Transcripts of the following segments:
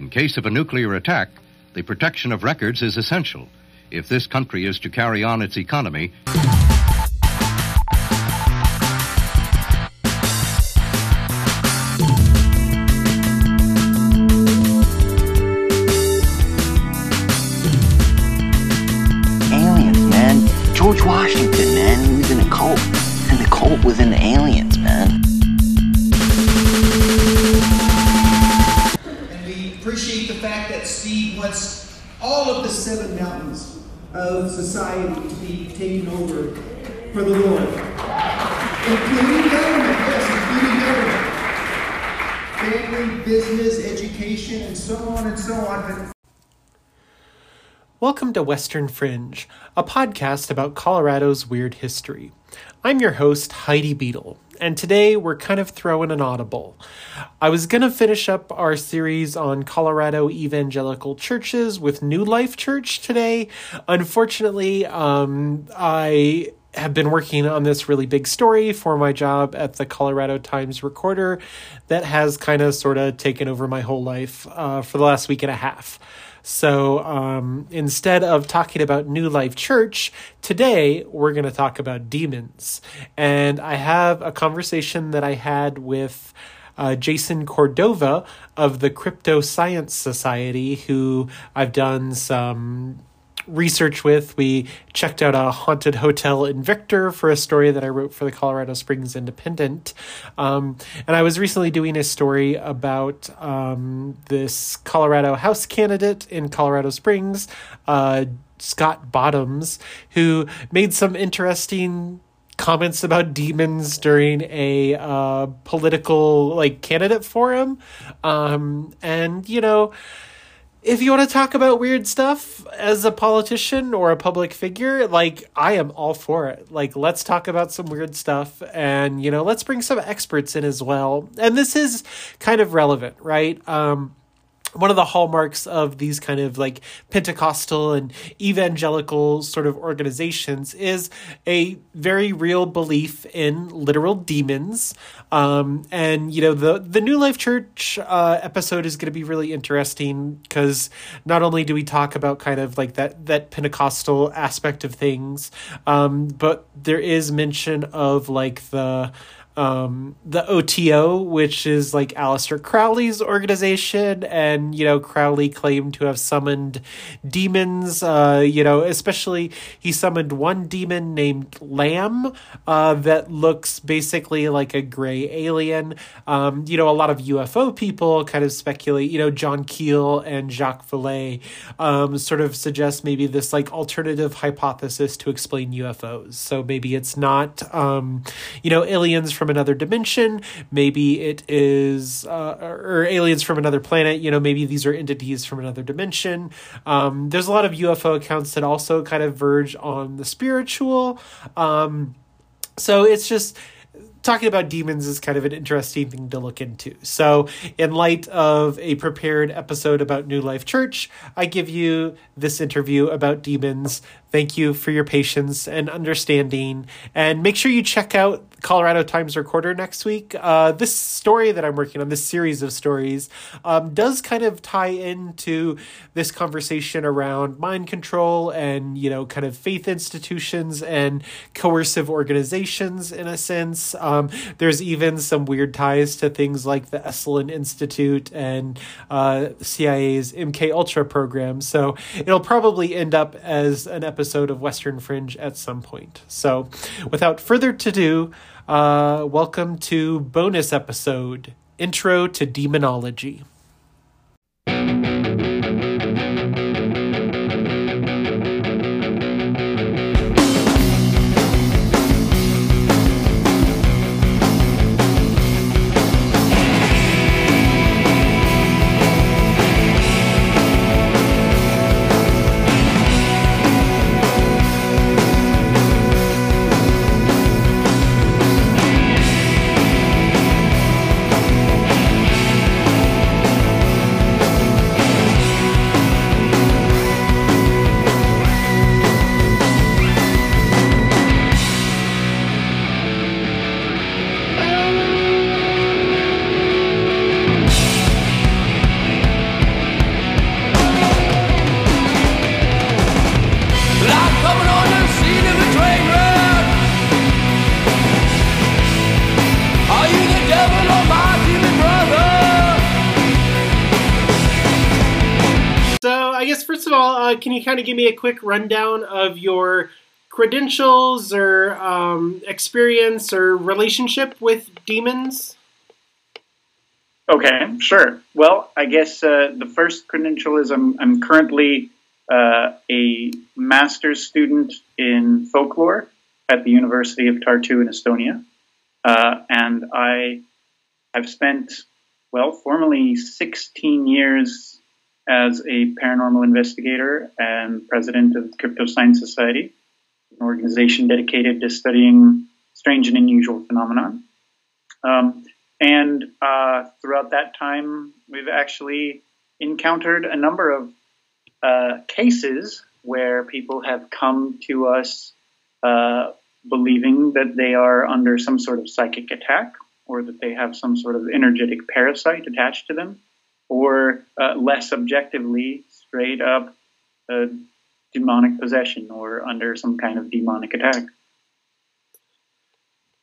In case of a nuclear attack, the protection of records is essential if this country is to carry on its economy. Welcome to Western Fringe, a podcast about Colorado's weird history. I'm your host, Heidi Beadle, and today we're kind of throwing an audible. I was going to finish up our series on Colorado evangelical churches with New Life Church today. Unfortunately, um, I have been working on this really big story for my job at the Colorado Times Recorder that has kind of sort of taken over my whole life uh, for the last week and a half. So um, instead of talking about New Life Church, today we're going to talk about demons. And I have a conversation that I had with uh, Jason Cordova of the Crypto Science Society, who I've done some research with. We checked out a haunted hotel in Victor for a story that I wrote for the Colorado Springs Independent. Um, and I was recently doing a story about um, this Colorado House candidate in Colorado Springs, uh, Scott Bottoms, who made some interesting comments about demons during a uh, political like candidate forum um, and you know if you want to talk about weird stuff as a politician or a public figure, like I am all for it. Like let's talk about some weird stuff and you know, let's bring some experts in as well. And this is kind of relevant, right? Um one of the hallmarks of these kind of like Pentecostal and evangelical sort of organizations is a very real belief in literal demons. Um, and you know the the New Life Church uh, episode is going to be really interesting because not only do we talk about kind of like that that Pentecostal aspect of things, um, but there is mention of like the um, the OTO, which is like Aleister Crowley's organization, and you know Crowley claimed to have summoned demons. Uh, you know, especially he summoned one demon named Lam uh, that looks basically like a gray alien. Um, you know, a lot of UFO people kind of speculate. You know, John Keel and Jacques Vallée um, sort of suggest maybe this like alternative hypothesis to explain UFOs. So maybe it's not um, you know aliens from another dimension. Maybe it is, uh, or aliens from another planet. You know, maybe these are entities from another dimension. Um, there's a lot of UFO accounts that also kind of verge on the spiritual. Um, so it's just talking about demons is kind of an interesting thing to look into. So, in light of a prepared episode about New Life Church, I give you this interview about demons. Thank you for your patience and understanding. And make sure you check out Colorado Times Recorder next week. Uh, this story that I'm working on, this series of stories, um, does kind of tie into this conversation around mind control and, you know, kind of faith institutions and coercive organizations in a sense. Um, there's even some weird ties to things like the Esalen Institute and uh, CIA's MK Ultra program. So it'll probably end up as an episode of Western Fringe at some point. So without further ado, uh, welcome to bonus episode Intro to Demonology. Uh, can you kind of give me a quick rundown of your credentials or um, experience or relationship with demons? Okay, sure. Well, I guess uh, the first credential is I'm, I'm currently uh, a master's student in folklore at the University of Tartu in Estonia. Uh, and I have spent, well, formally 16 years as a paranormal investigator and president of the Crypto Science Society, an organization dedicated to studying strange and unusual phenomena. Um, and uh, throughout that time, we've actually encountered a number of uh, cases where people have come to us uh, believing that they are under some sort of psychic attack or that they have some sort of energetic parasite attached to them, or uh, less objectively, straight up demonic possession or under some kind of demonic attack.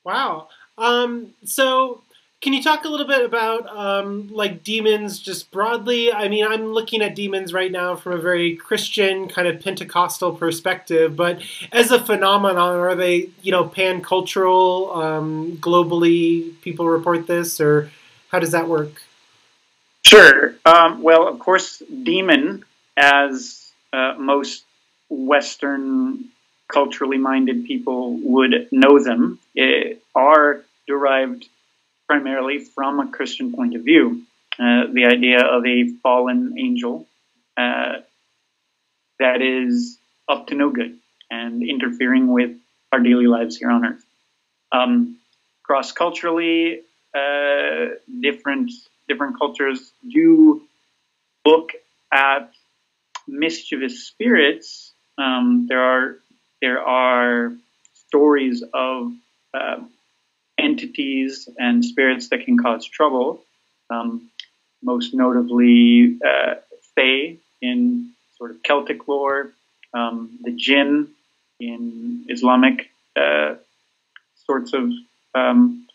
Wow. Um, so can you talk a little bit about um, like demons just broadly? I mean, I'm looking at demons right now from a very Christian kind of Pentecostal perspective, but as a phenomenon, are they you know pan cultural? Um, globally, people report this, or how does that work? Sure. Um, well, of course, demon, as uh, most Western culturally minded people would know them, eh, are derived primarily from a Christian point of view. Uh, the idea of a fallen angel uh, that is up to no good and interfering with our daily lives here on earth. Um, Cross culturally, uh, different different cultures do look at mischievous spirits. Um, there are there are stories of uh, entities and spirits that can cause trouble. Um, most notably, uh, Fae in sort of Celtic lore, um, the jinn in Islamic uh, sorts of um,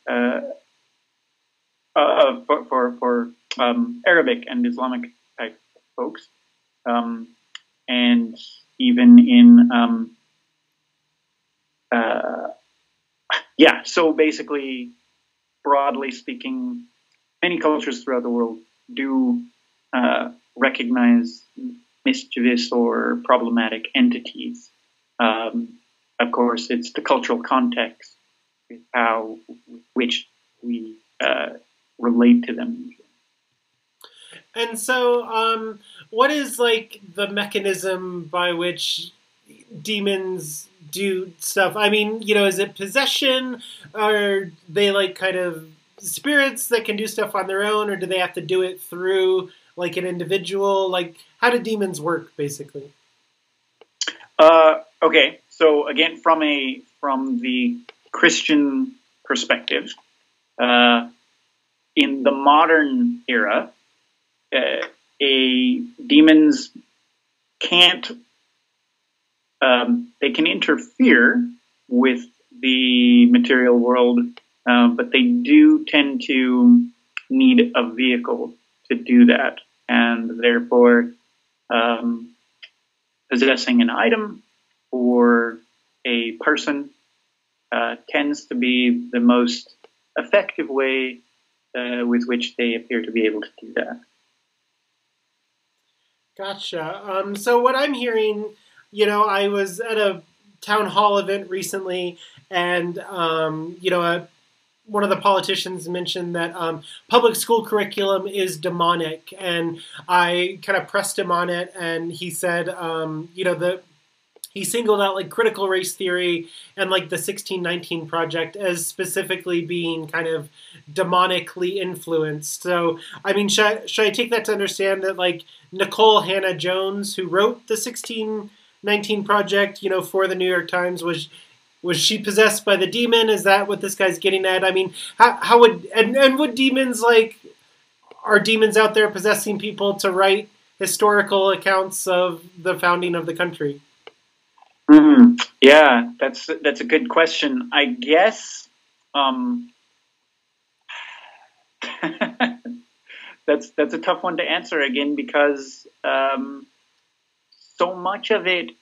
uh, uh for for, for um, Arabic and Islamic type folks, um, and even in um, uh, yeah, so basically, broadly speaking, many cultures throughout the world do uh, recognize mischievous or problematic entities. Um, of course, it's the cultural context with how which we uh, relate to them. And so, um, what is like the mechanism by which demons do stuff. I mean, you know, is it possession? Are they like kind of spirits that can do stuff on their own, or do they have to do it through like an individual? Like, how do demons work, basically? Uh, okay, so again, from a from the Christian perspective, uh, in the modern era, uh, a demons can't um, they can interfere with the material world, uh, but they do tend to need a vehicle to do that, and therefore um, possessing an item or a person uh, tends to be the most effective way uh, with which they appear to be able to do that. Gotcha. Um, so what I'm hearing you know, I was at a town hall event recently, and um, you know, a, one of the politicians mentioned that um, public school curriculum is demonic, and I kind of pressed him on it, and he said, um, you know, the he singled out like critical race theory and like the 1619 project as specifically being kind of demonically influenced. So, I mean, should I, should I take that to understand that like Nicole Hannah-Jones, who wrote the 1619 project, you know, for the New York Times was was she possessed by the demon? Is that what this guy's getting at? I mean, how, how would and, and would demons like are demons out there possessing people to write historical accounts of the founding of the country? Mm, yeah, that's that's a good question. I guess um, that's that's a tough one to answer again because um, so much of it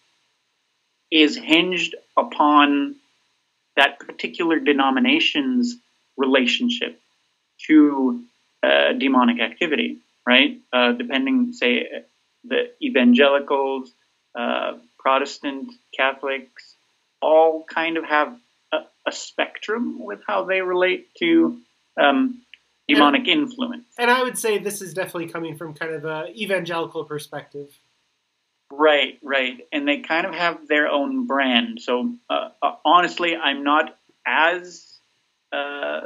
is hinged upon that particular denomination's relationship to uh, demonic activity, right? Uh, depending, say, the evangelicals, uh, Protestant Catholics, all kind of have a, a, spectrum with how they relate to um, demonic and, influence. And I would say this is definitely coming from kind of an evangelical perspective. Right, right. And they kind of have their own brand. So uh, uh, honestly, I'm not as uh,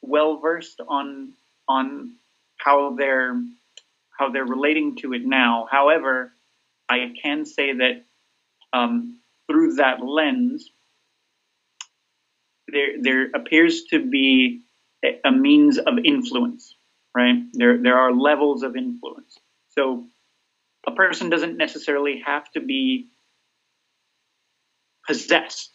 well versed on on how they're how they're relating to it now. However, I can say that um, through that lens, there there appears to be a, means of influence. Right there, there are levels of influence. So a person doesn't necessarily have to be possessed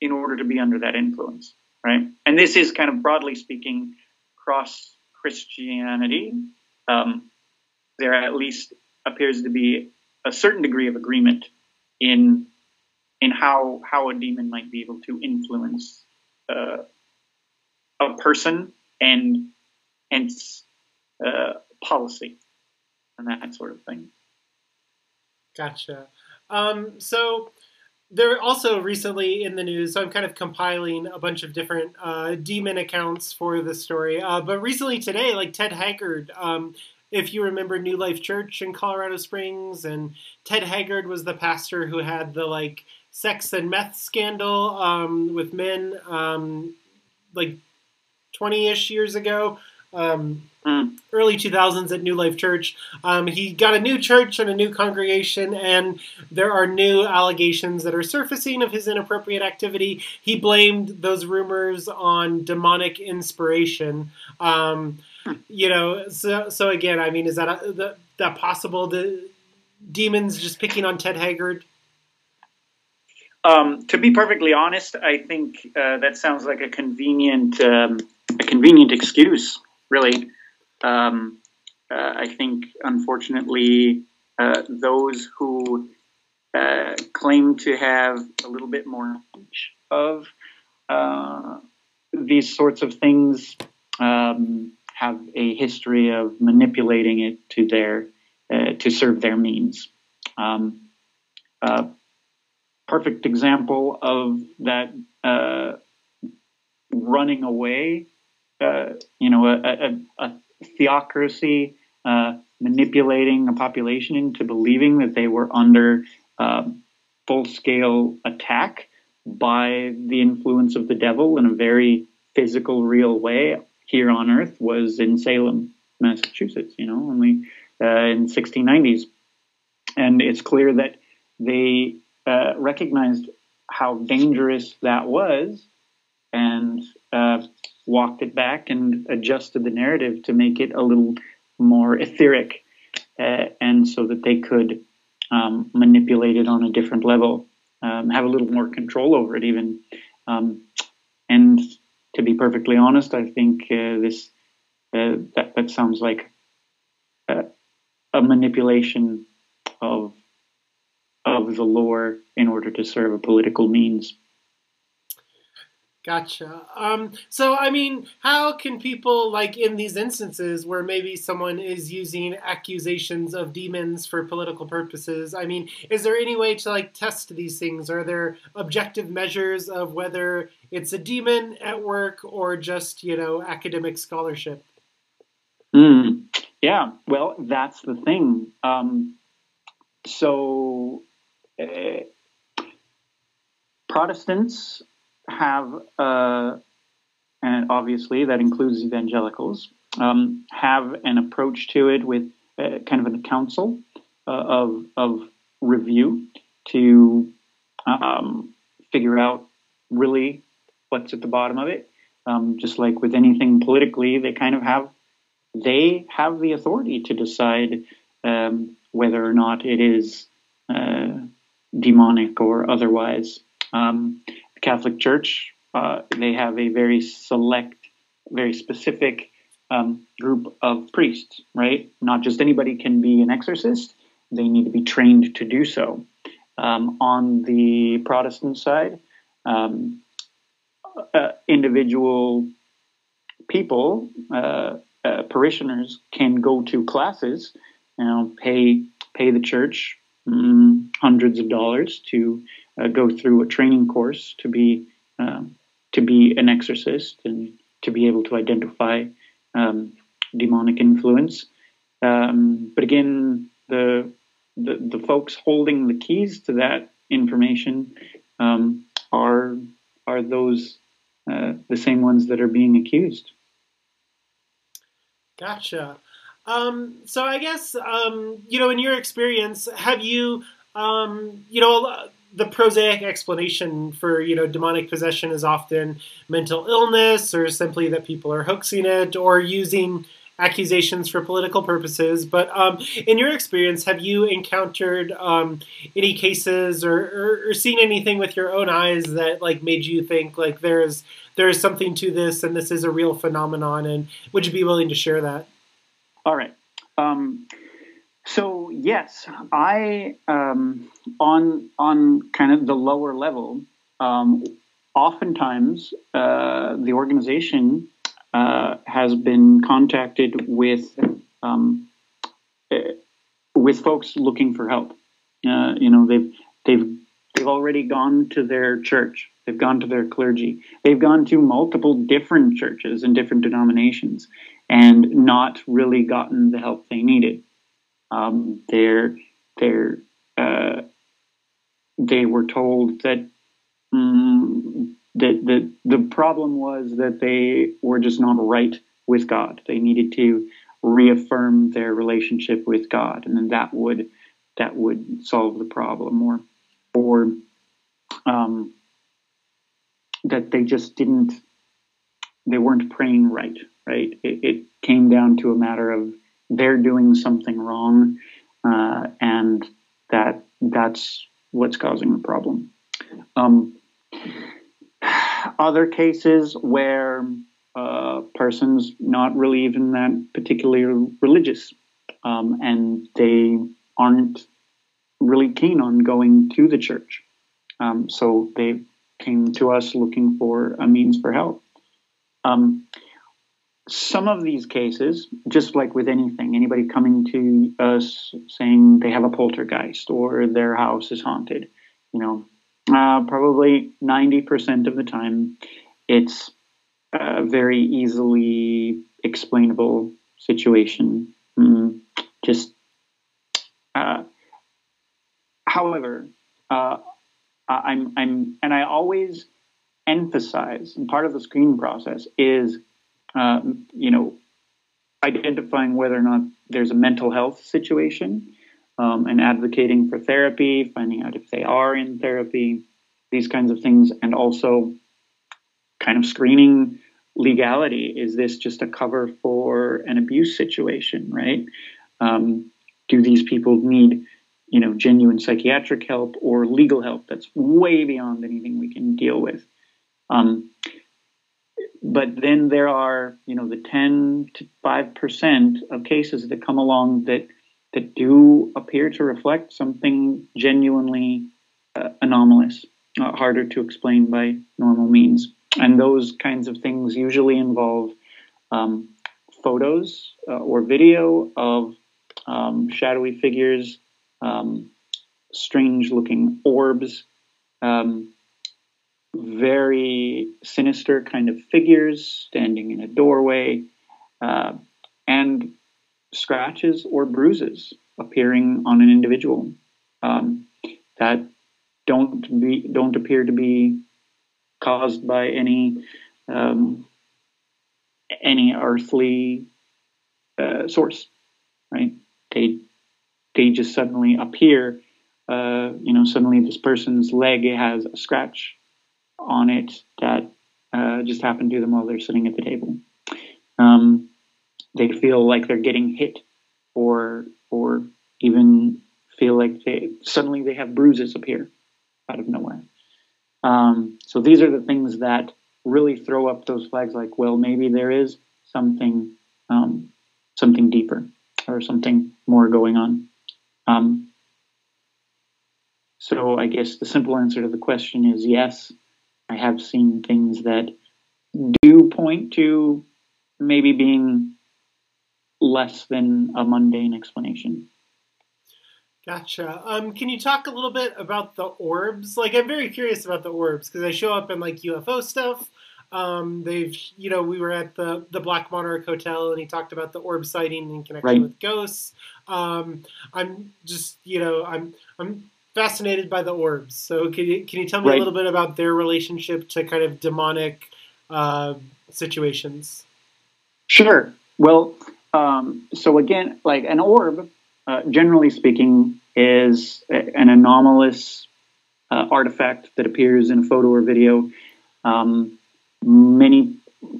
in order to be under that influence, right? And this is kind of broadly speaking cross Christianity. Um, there at least appears to be a certain degree of agreement in in how how a demon might be able to influence uh, a person and hence uh, policy and that sort of thing. Gotcha. Um, so there also recently in the news, so I'm kind of compiling a bunch of different uh, demon accounts for the story. Uh, but recently today, like Ted Haggard, um, if you remember New Life Church in Colorado Springs, and Ted Haggard was the pastor who had the like sex and meth scandal um, with men um, like 20 ish years ago. Um, mm. Early 2000s at New Life Church. Um, he got a new church and a new congregation, and there are new allegations that are surfacing of his inappropriate activity. He blamed those rumors on demonic inspiration. Um. You know, so, so again, I mean, is that a, that, that possible? The demons just picking on Ted Haggard? Um, to be perfectly honest, I think uh, that sounds like a convenient um, a convenient excuse really. Um, uh, I think, unfortunately, uh, those who uh, claim to have a little bit more of uh, these sorts of things um, have a history of manipulating it to their uh, to serve their means. Um, perfect example of that uh, running away uh, you know, a, a, a theocracy uh, manipulating a population into believing that they were under um, full-scale attack by the influence of the devil in a very physical, real way here on Earth was in Salem, Massachusetts. You know, only uh, in 1690s, and it's clear that they uh, recognized how dangerous that was, and uh, walked it back and adjusted the narrative to make it a little more etheric, uh, and so that they could um, manipulate it on a different level, um, have a little more control over it, even. Um, and to be perfectly honest, I think uh, this uh, that that sounds like a, a manipulation of of the lore in order to serve a political means. Gotcha. Um, so, I mean, how can people, like in these instances where maybe someone is using accusations of demons for political purposes, I mean, is there any way to like test these things? Are there objective measures of whether it's a demon at work or just, you know, academic scholarship? Mm, yeah, well, that's the thing. Um, so, uh, Protestants have, uh, and obviously that includes evangelicals, um, have an approach to it with uh, kind of a council uh, of, of review to um, figure out really what's at the bottom of it. Um, just like with anything politically, they kind of have they have the authority to decide um, whether or not it is uh, demonic or otherwise. Um, Catholic Church, uh, they have a very select, very specific um, group of priests, right? Not just anybody can be an exorcist. they need to be trained to do so. Um, on the Protestant side, um, uh, individual people, uh, uh, parishioners, can go to classes, you know, pay pay the church mm, hundreds of dollars to uh, go through a training course to be um, to be an exorcist and to be able to identify um, demonic influence. Um, but again, the, the, the folks holding the keys to that information um, are are those uh, the same ones that are being accused. Gotcha. Um, so I guess um, you know, in your experience, have you um, you know the prosaic explanation for you know demonic possession is often mental illness or simply that people are hoaxing it or using accusations for political purposes. But um, in your experience, have you encountered um, any cases or, or, or, seen anything with your own eyes that like made you think like there's there is something to this and this is a real phenomenon? And would you be willing to share that? All right. Um, so yes, I um, on on kind of the lower level. Um, oftentimes, uh, the organization uh, has been contacted with um, uh, with folks looking for help. Uh, you know, they've they've they've already gone to their church. They've gone to their clergy. They've gone to multiple different churches and different denominations, and not really gotten the help they needed. Um, they're they're uh, they were told that mm, the the problem was that they were just not right with God. They needed to reaffirm their relationship with God, and then that would that would solve the problem, or or um, that they just didn't they weren't praying right. Right. It, it came down to a matter of they're doing something wrong, uh, and that that's what's causing the problem. Um, other cases where uh, person's not really even that particularly religious, um, and they aren't really keen on going to the church, um, so they came to us looking for a means for help. Um, some of these cases, just like with anything, anybody coming to us saying they have a poltergeist or their house is haunted, you know, uh, probably 90% of the time, it's a very easily explainable situation. Mm, just, uh, however, uh, I'm, I'm, and I always emphasize, and part of the screening process is uh, you know, identifying whether or not there's a mental health situation um, and advocating for therapy, finding out if they are in therapy, these kinds of things, and also kind of screening legality. Is this just a cover for an abuse situation, right? Um, do these people need, you know, genuine psychiatric help or legal help that's way beyond anything we can deal with? Um, but then there are, you know, the 10 to 5% of cases that come along that, that do appear to reflect something genuinely uh, anomalous, uh, harder to explain by normal means. And those kinds of things usually involve um, photos uh, or video of um, shadowy figures, um, strange looking orbs, um, very sinister kind of figures standing in a doorway, uh, and scratches or bruises appearing on an individual um, that don't be don't appear to be caused by any um, any earthly uh, source, right? They they just suddenly appear. Uh, you know, suddenly this person's leg has a scratch on it that uh, just happen to them while they're sitting at the table. Um, they feel like they're getting hit, or or even feel like they suddenly they have bruises appear out of nowhere. Um, so these are the things that really throw up those flags. Like, well, maybe there is something um, something deeper or something more going on. Um, so I guess the simple answer to the question is yes. I have seen things that do point to maybe being less than a mundane explanation. Gotcha. Um, can you talk a little bit about the orbs? Like, I'm very curious about the orbs because they show up in like UFO stuff. Um, they've, you know, we were at the the Black Monarch Hotel and he talked about the orb sighting in connection Right. with ghosts. Um, I'm just, you know, I'm I'm fascinated by the orbs. So can you can you tell me a little bit about their relationship to kind of demonic uh, situations? Sure. Well, um, so again, like an orb, uh, generally speaking, is a- an anomalous uh, artifact that appears in a photo or video. Um, many,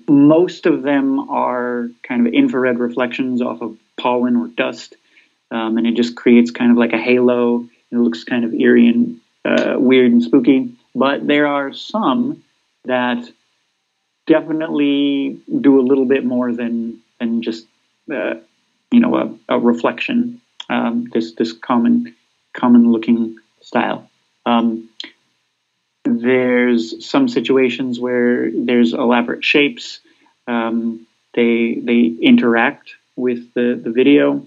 most of them are kind of infrared reflections off of pollen or dust, um, and it just creates kind of like a halo. It looks kind of eerie and uh, weird and spooky. But there are some that definitely do a little bit more than than just uh, you know a, a reflection. Um, this this common common looking style. Um, there's some situations where there's elaborate shapes. Um, they they interact with the the video.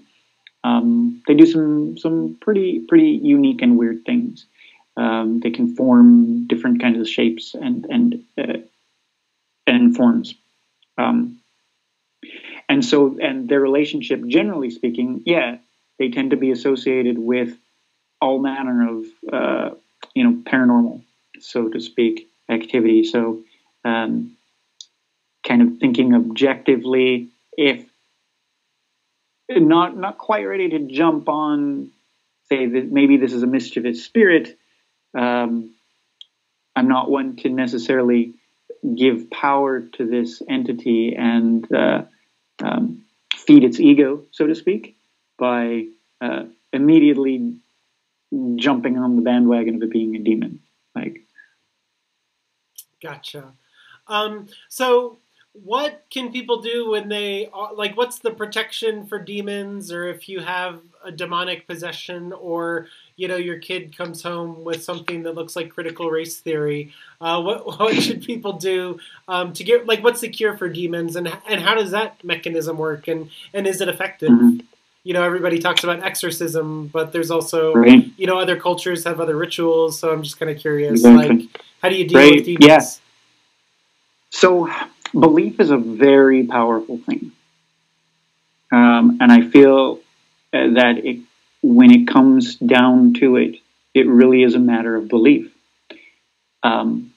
Um, they do some some pretty pretty unique and weird things. Um, they can form different kinds of shapes and and uh, and forms. Um, and so, and their relationship, generally speaking, yeah, they tend to be associated with all manner of, uh, you know, paranormal, so to speak, activity. So, um, kind of thinking objectively, if not not quite ready to jump on, say that maybe this is a mischievous spirit. Um, I'm not one to necessarily give power to this entity and uh, um, feed its ego, so to speak, by uh, immediately jumping on the bandwagon of it being a demon. Like, Gotcha. Um, so, what can people do when they are, like? What's the protection for demons, or if you have a demonic possession, or you know your kid comes home with something that looks like critical race theory? Uh, what what should people do um, to get like? What's the cure for demons, and and how does that mechanism work, and and is it effective? Mhm. You know, everybody talks about exorcism, but there's also right? you know other cultures have other rituals. So I'm just kind of curious, Exactly. like how do you deal Right, with demons? yeah. So, belief is a very powerful thing. Um, and I feel uh, that it, when it comes down to it, it really is a matter of belief. Um,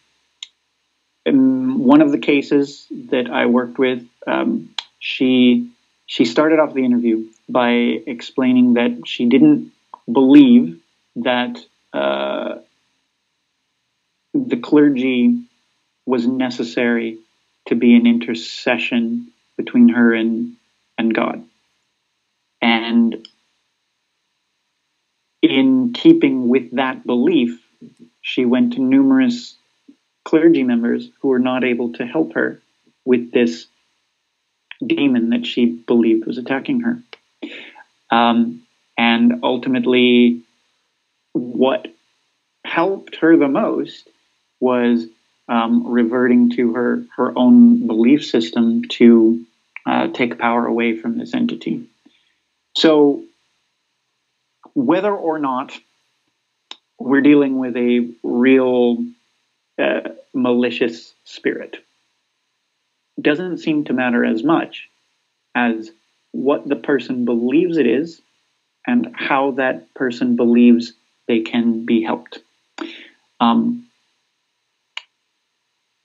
one of the cases that I worked with, um, she she started off the interview by explaining that she didn't believe that uh, the clergy was necessary to be an intercession between her and and God. And in keeping with that belief, she went to numerous clergy members who were not able to help her with this demon that she believed was attacking her. Um, and ultimately, what helped her the most was um, reverting to her her own belief system to uh, take power away from this entity. So, whether or not we're dealing with a real uh, malicious spirit doesn't seem to matter as much as what the person believes it is and how that person believes they can be helped. Um,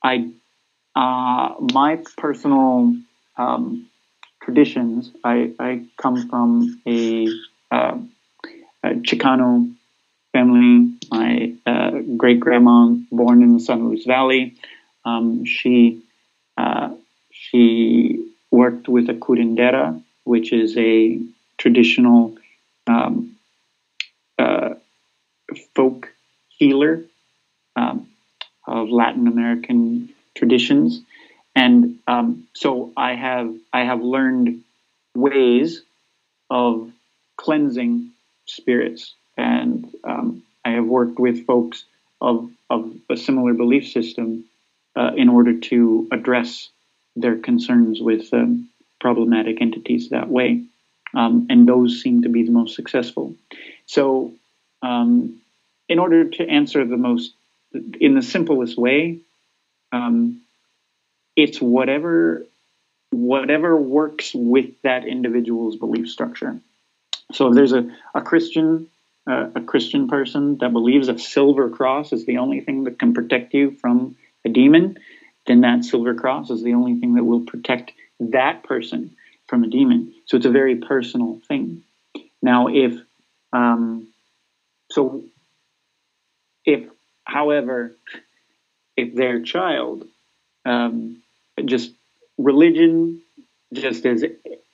I, uh, my personal um, traditions, I, I come from a, uh, a Chicano family. My uh, great grandma, born in the San Luis Valley, um, she uh, she worked with a curandera, which is a traditional um, uh, folk healer um, of Latin American traditions, and um, so I have I have learned ways of cleansing spirits, and um, I have worked with folks of of a similar belief system uh, in order to address their concerns with um, problematic entities that way, um, and those seem to be the most successful. So, um, in order to answer the most in the simplest way, um, it's whatever whatever works with that individual's belief structure. So if there's a, a Christian uh, a Christian person that believes a silver cross is the only thing that can protect you from a demon, then that silver cross is the only thing that will protect that person from a demon. So it's a very personal thing. Now, if um, so, if however, if their child um, just religion, just as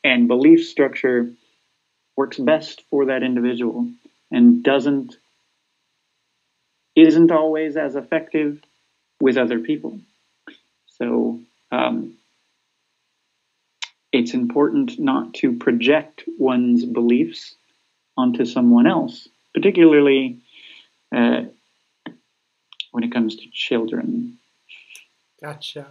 and belief structure works best for that individual and doesn't isn't always as effective with other people. So um, it's important not to project one's beliefs onto someone else, particularly uh, when it comes to children. Gotcha.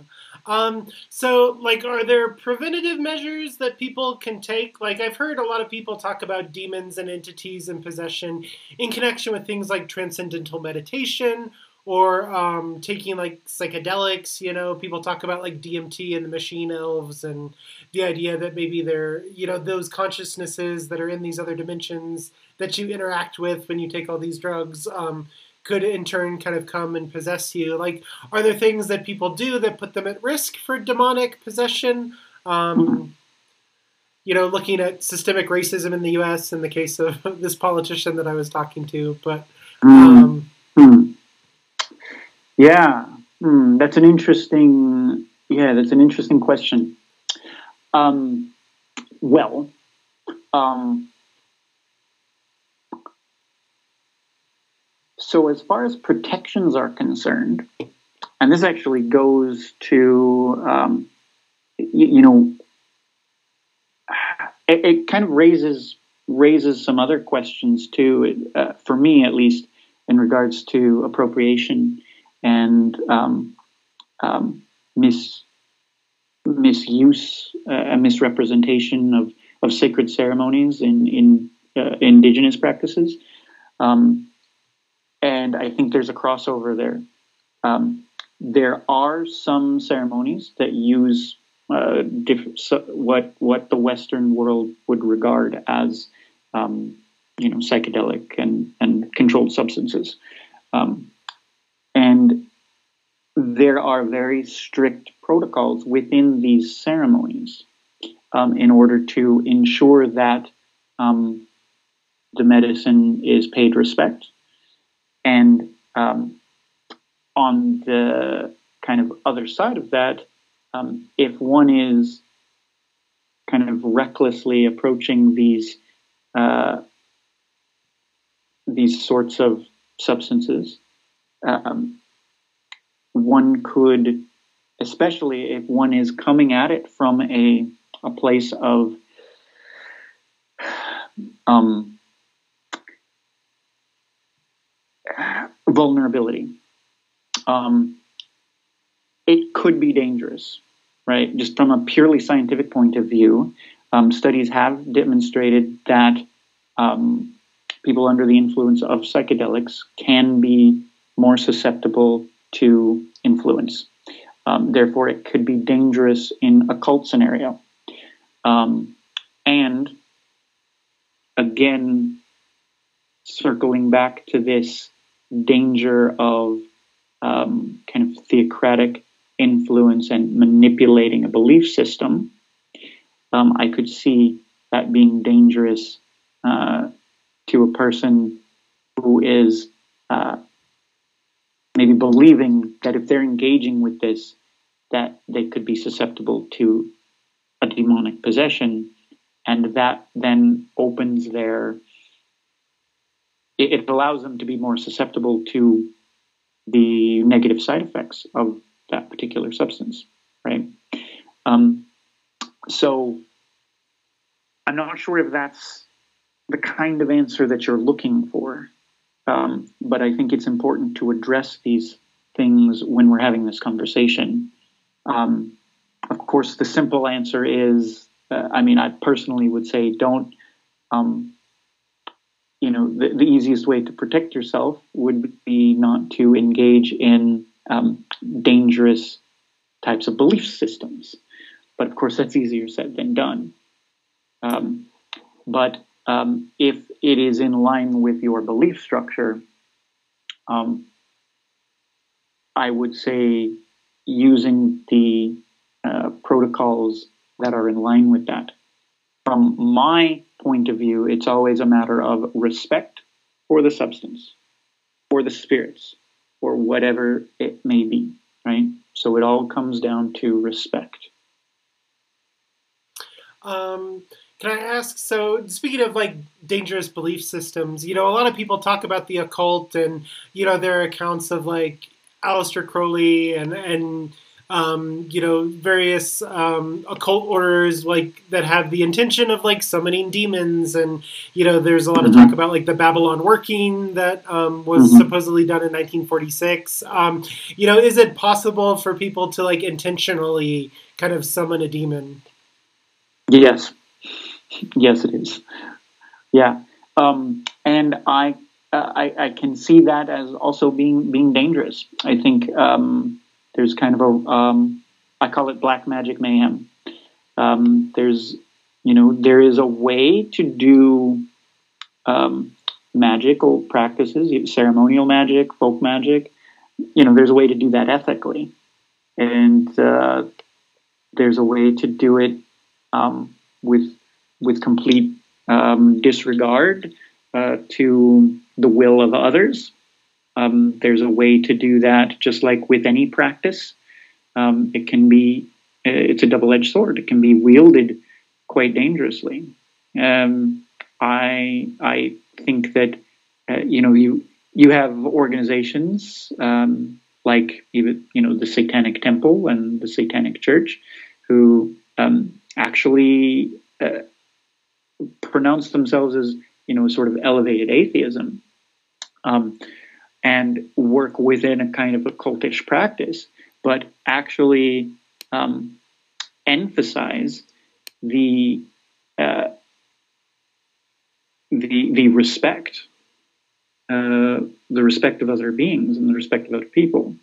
Um, so, like, are there preventative measures that people can take? Like, I've heard a lot of people talk about demons and entities and possession in connection with things like transcendental meditation or um, taking like psychedelics. You know, people talk about like DMT and the machine elves and the idea that maybe they're, you know, those consciousnesses that are in these other dimensions that you interact with when you take all these drugs. Um, could in turn kind of come and possess you? Like, are there things that people do that put them at risk for demonic possession? Um, you know, looking at systemic racism in the U.S. in the case of this politician that I was talking to, but mm. um, mm. yeah, mm, that's an interesting. Yeah, that's an interesting question. Um, well, um, So, as far as protections are concerned, and this actually goes to, um, you, you, know, it, it, kind of raises raises some other questions too, uh, for me at least, in regards to appropriation and um, um, mis misuse uh, misrepresentation of, of sacred ceremonies in in uh, indigenous practices. Um, and I think there's a crossover there. Um, there are some ceremonies that use uh, diff- so what what the Western world would regard as um, you know psychedelic and and controlled substances, um, and there are very strict protocols within these ceremonies um, in order to ensure that um, the medicine is paid respect and um, on the kind of other side of that, um, if one is kind of recklessly approaching these uh, these sorts of substances, um, one could, especially if one is coming at it from a a place of um, vulnerability. Um, it could be dangerous, right? Just from a purely scientific point of view, um, studies have demonstrated that um, people under the influence of psychedelics can be more susceptible to influence. Um, therefore, it could be dangerous in a cult scenario. Um, and again, circling back to this danger of um, kind of theocratic influence and manipulating a belief system, um, I could see that being dangerous uh, to a person who is uh, maybe believing that if they're engaging with this, that they could be susceptible to a demonic possession, and that then opens their it, it allows them to be more susceptible to the negative side effects of that particular substance, right? Um, so I'm not sure if that's the kind of answer that you're looking for. Um, but I think it's important to address these things when we're having this conversation. Um, of course, the simple answer is uh, I mean, I personally would say don't, um, you know, the, the, easiest way to protect yourself would be not to engage in um, dangerous types of belief systems. But of course, that's easier said than done. Um, but um, if it is in line with your belief structure, um, I would say using the uh, protocols that are in line with that. From my point of view, it's always a matter of respect for the substance, for the spirits, or whatever it may be, right? So it all comes down to respect. Um, can I ask? So, speaking of like dangerous belief systems, you know, a lot of people talk about the occult, and you know, there are accounts of like Aleister Crowley and and um, you know various um, occult orders like that have the intention of like summoning demons, and you know, there's a lot mm-hmm. of talk about like the Babylon working that um, was mm-hmm. supposedly done in 1946. Um, you know, is it possible for people to like intentionally kind of summon a demon? Yes. Yes, it is. Yeah, um, and I, uh, I, I can see that as also being being dangerous. I think um, there's kind of a um, I call it black magic mayhem. Um, there's you know there is a way to do um, magical practices, ceremonial magic, folk magic. You know, there's a way to do that ethically, and uh, there's a way to do it um, with with complete um, disregard uh, to the will of others. Um, there's a way to do that, just like with any practice. Um, it can be, uh, it's a double edged sword. It can be wielded quite dangerously. Um, I, I think that, uh, you know, you, you have organizations um, like even, you know, the Satanic Temple and the Satanic Church who um, actually uh, pronounce themselves as you know sort of elevated atheism um, and work within a kind of a cultish practice, but actually um, emphasize the uh, the the respect uh, the respect of other beings and the respect of other people.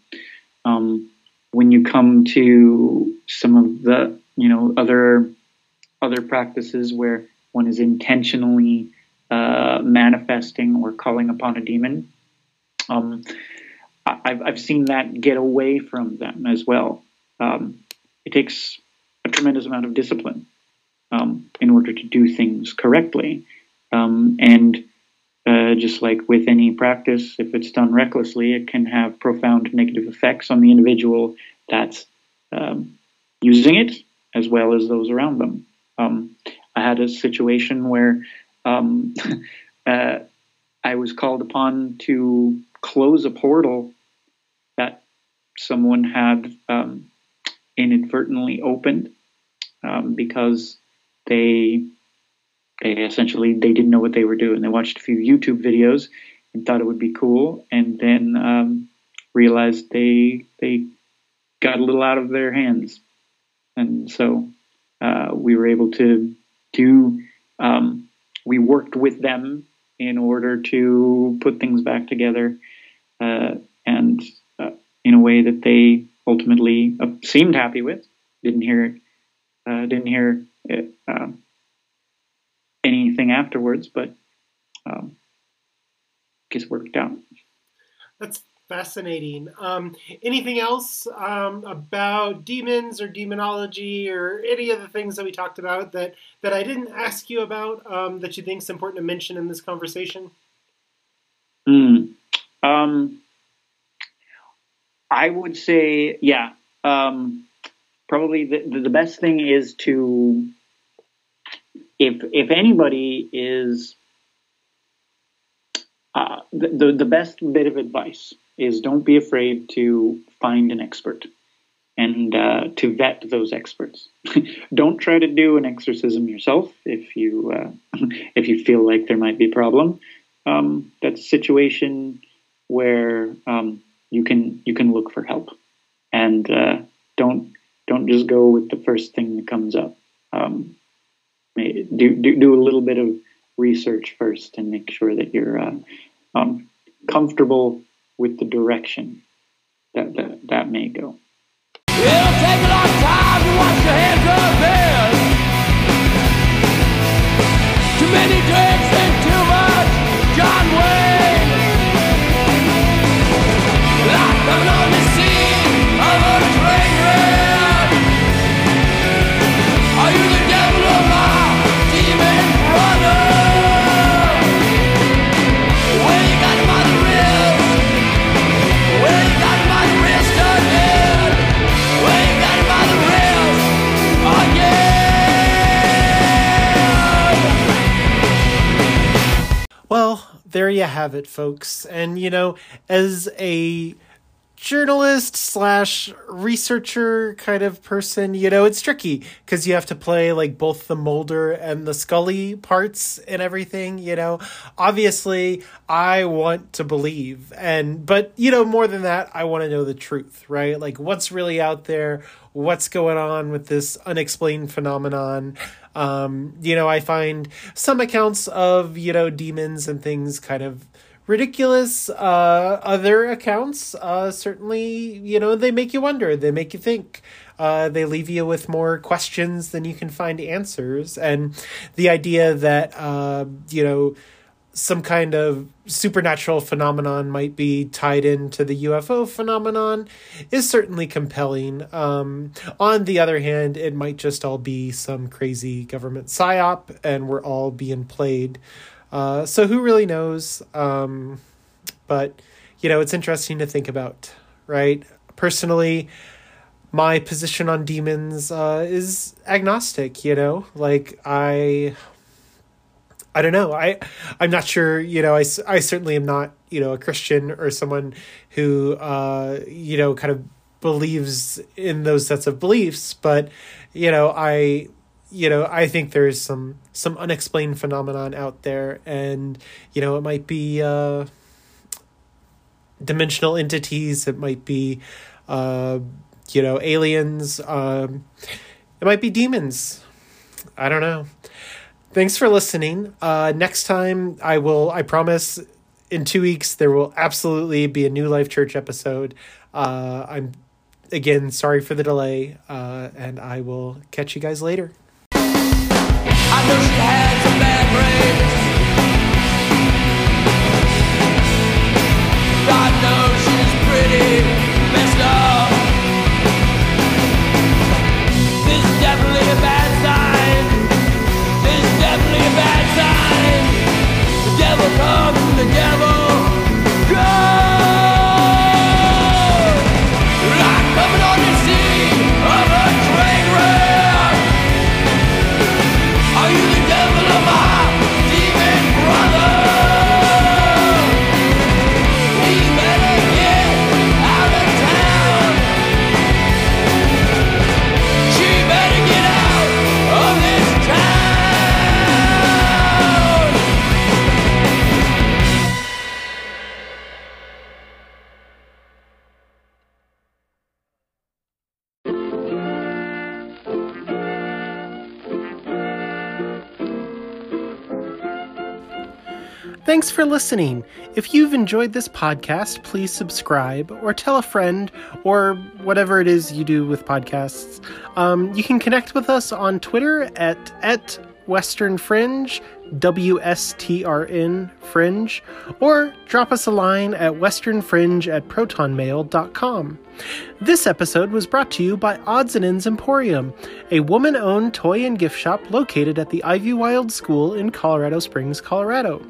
Um, when you come to some of the you know other other practices where one is intentionally uh, manifesting or calling upon a demon. Um, I've, I've seen that get away from them as well. Um, it takes a tremendous amount of discipline um, in order to do things correctly. Um, and uh, just like with any practice, if it's done recklessly, it can have profound negative effects on the individual that's um, using it as well as those around them. Um, I had a situation where uh, I was called upon to close a portal that someone had um, inadvertently opened um, because they they essentially they didn't know what they were doing. They watched a few YouTube videos and thought it would be cool, and then um, realized they they got a little out of their hands, and so uh, we were able to do, um, we worked with them in order to put things back together and uh, in a way that they ultimately uh, seemed happy with. Didn't hear, uh, didn't hear it, uh, anything afterwards, but um, guess worked out. That's fascinating. Um, anything else um, about demons or demonology or any of the things that we talked about that that I didn't ask you about um, that you think is important to mention in this conversation? Mm. Um, I would say, yeah. Um, probably the, the best thing is to, if if anybody is uh, the, the, the best bit of advice is don't be afraid to find an expert and uh, to vet those experts. don't try to do an exorcism yourself if you uh, if you feel like there might be a problem. um, that's a situation where um, you can you can look for help, and uh, don't don't just go with the first thing that comes up. Um, do, do do a little bit of research first and make sure that you're uh, um, comfortable with the direction that, that that may go. It'll take a long time to your hands. There you have it, folks. And, you know, as a journalist slash researcher kind of person, you know, it's tricky because you have to play like both the Mulder and the Scully parts and everything, you know. Obviously, I want to believe. And, but, you know, more than that, I want to know the truth, right? Like what's really out there, what's going on with this unexplained phenomenon. Um, you know, I find some accounts of, you know, demons and things kind of ridiculous. Uh, other accounts, uh, certainly, you know, they make you wonder, they make you think. Uh, they leave you with more questions than you can find answers. And the idea that, uh, you know, some kind of supernatural phenomenon might be tied into the UFO phenomenon is certainly compelling. Um, on the other hand, it might just all be some crazy government psyop and we're all being played. Uh, so who really knows? Um, but, you know, it's interesting to think about, right? Personally, my position on demons uh, is agnostic, you know? Like, I I don't know. I I'm not sure. You know, I, I certainly am not you know a Christian or someone who uh, you know kind of believes in those sets of beliefs. But you know, I you know I think there's some some unexplained phenomenon out there, and you know it might be uh, dimensional entities. It might be uh, you know aliens. Um, it might be demons. I don't know thanks for listening. Uh, next time, I will, I promise, in two weeks, there will absolutely be a new Life Church episode. Uh, I'm, again, sorry for the delay, uh, and I will catch you guys later. Thanks for listening. If you've enjoyed this podcast, please subscribe or tell a friend or whatever it is you do with podcasts. Um, you can connect with us on Twitter at, at Western Fringe, WSTRN Fringe, or drop us a line at westernfringe at protonmail.com. This episode was brought to you by Odds and Ends Emporium, a woman owned toy and gift shop located at the Ivywild School in Colorado Springs, Colorado.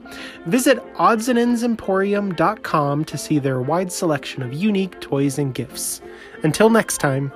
Visit oddsandendsemporium.com to see their wide selection of unique toys and gifts. Until next time.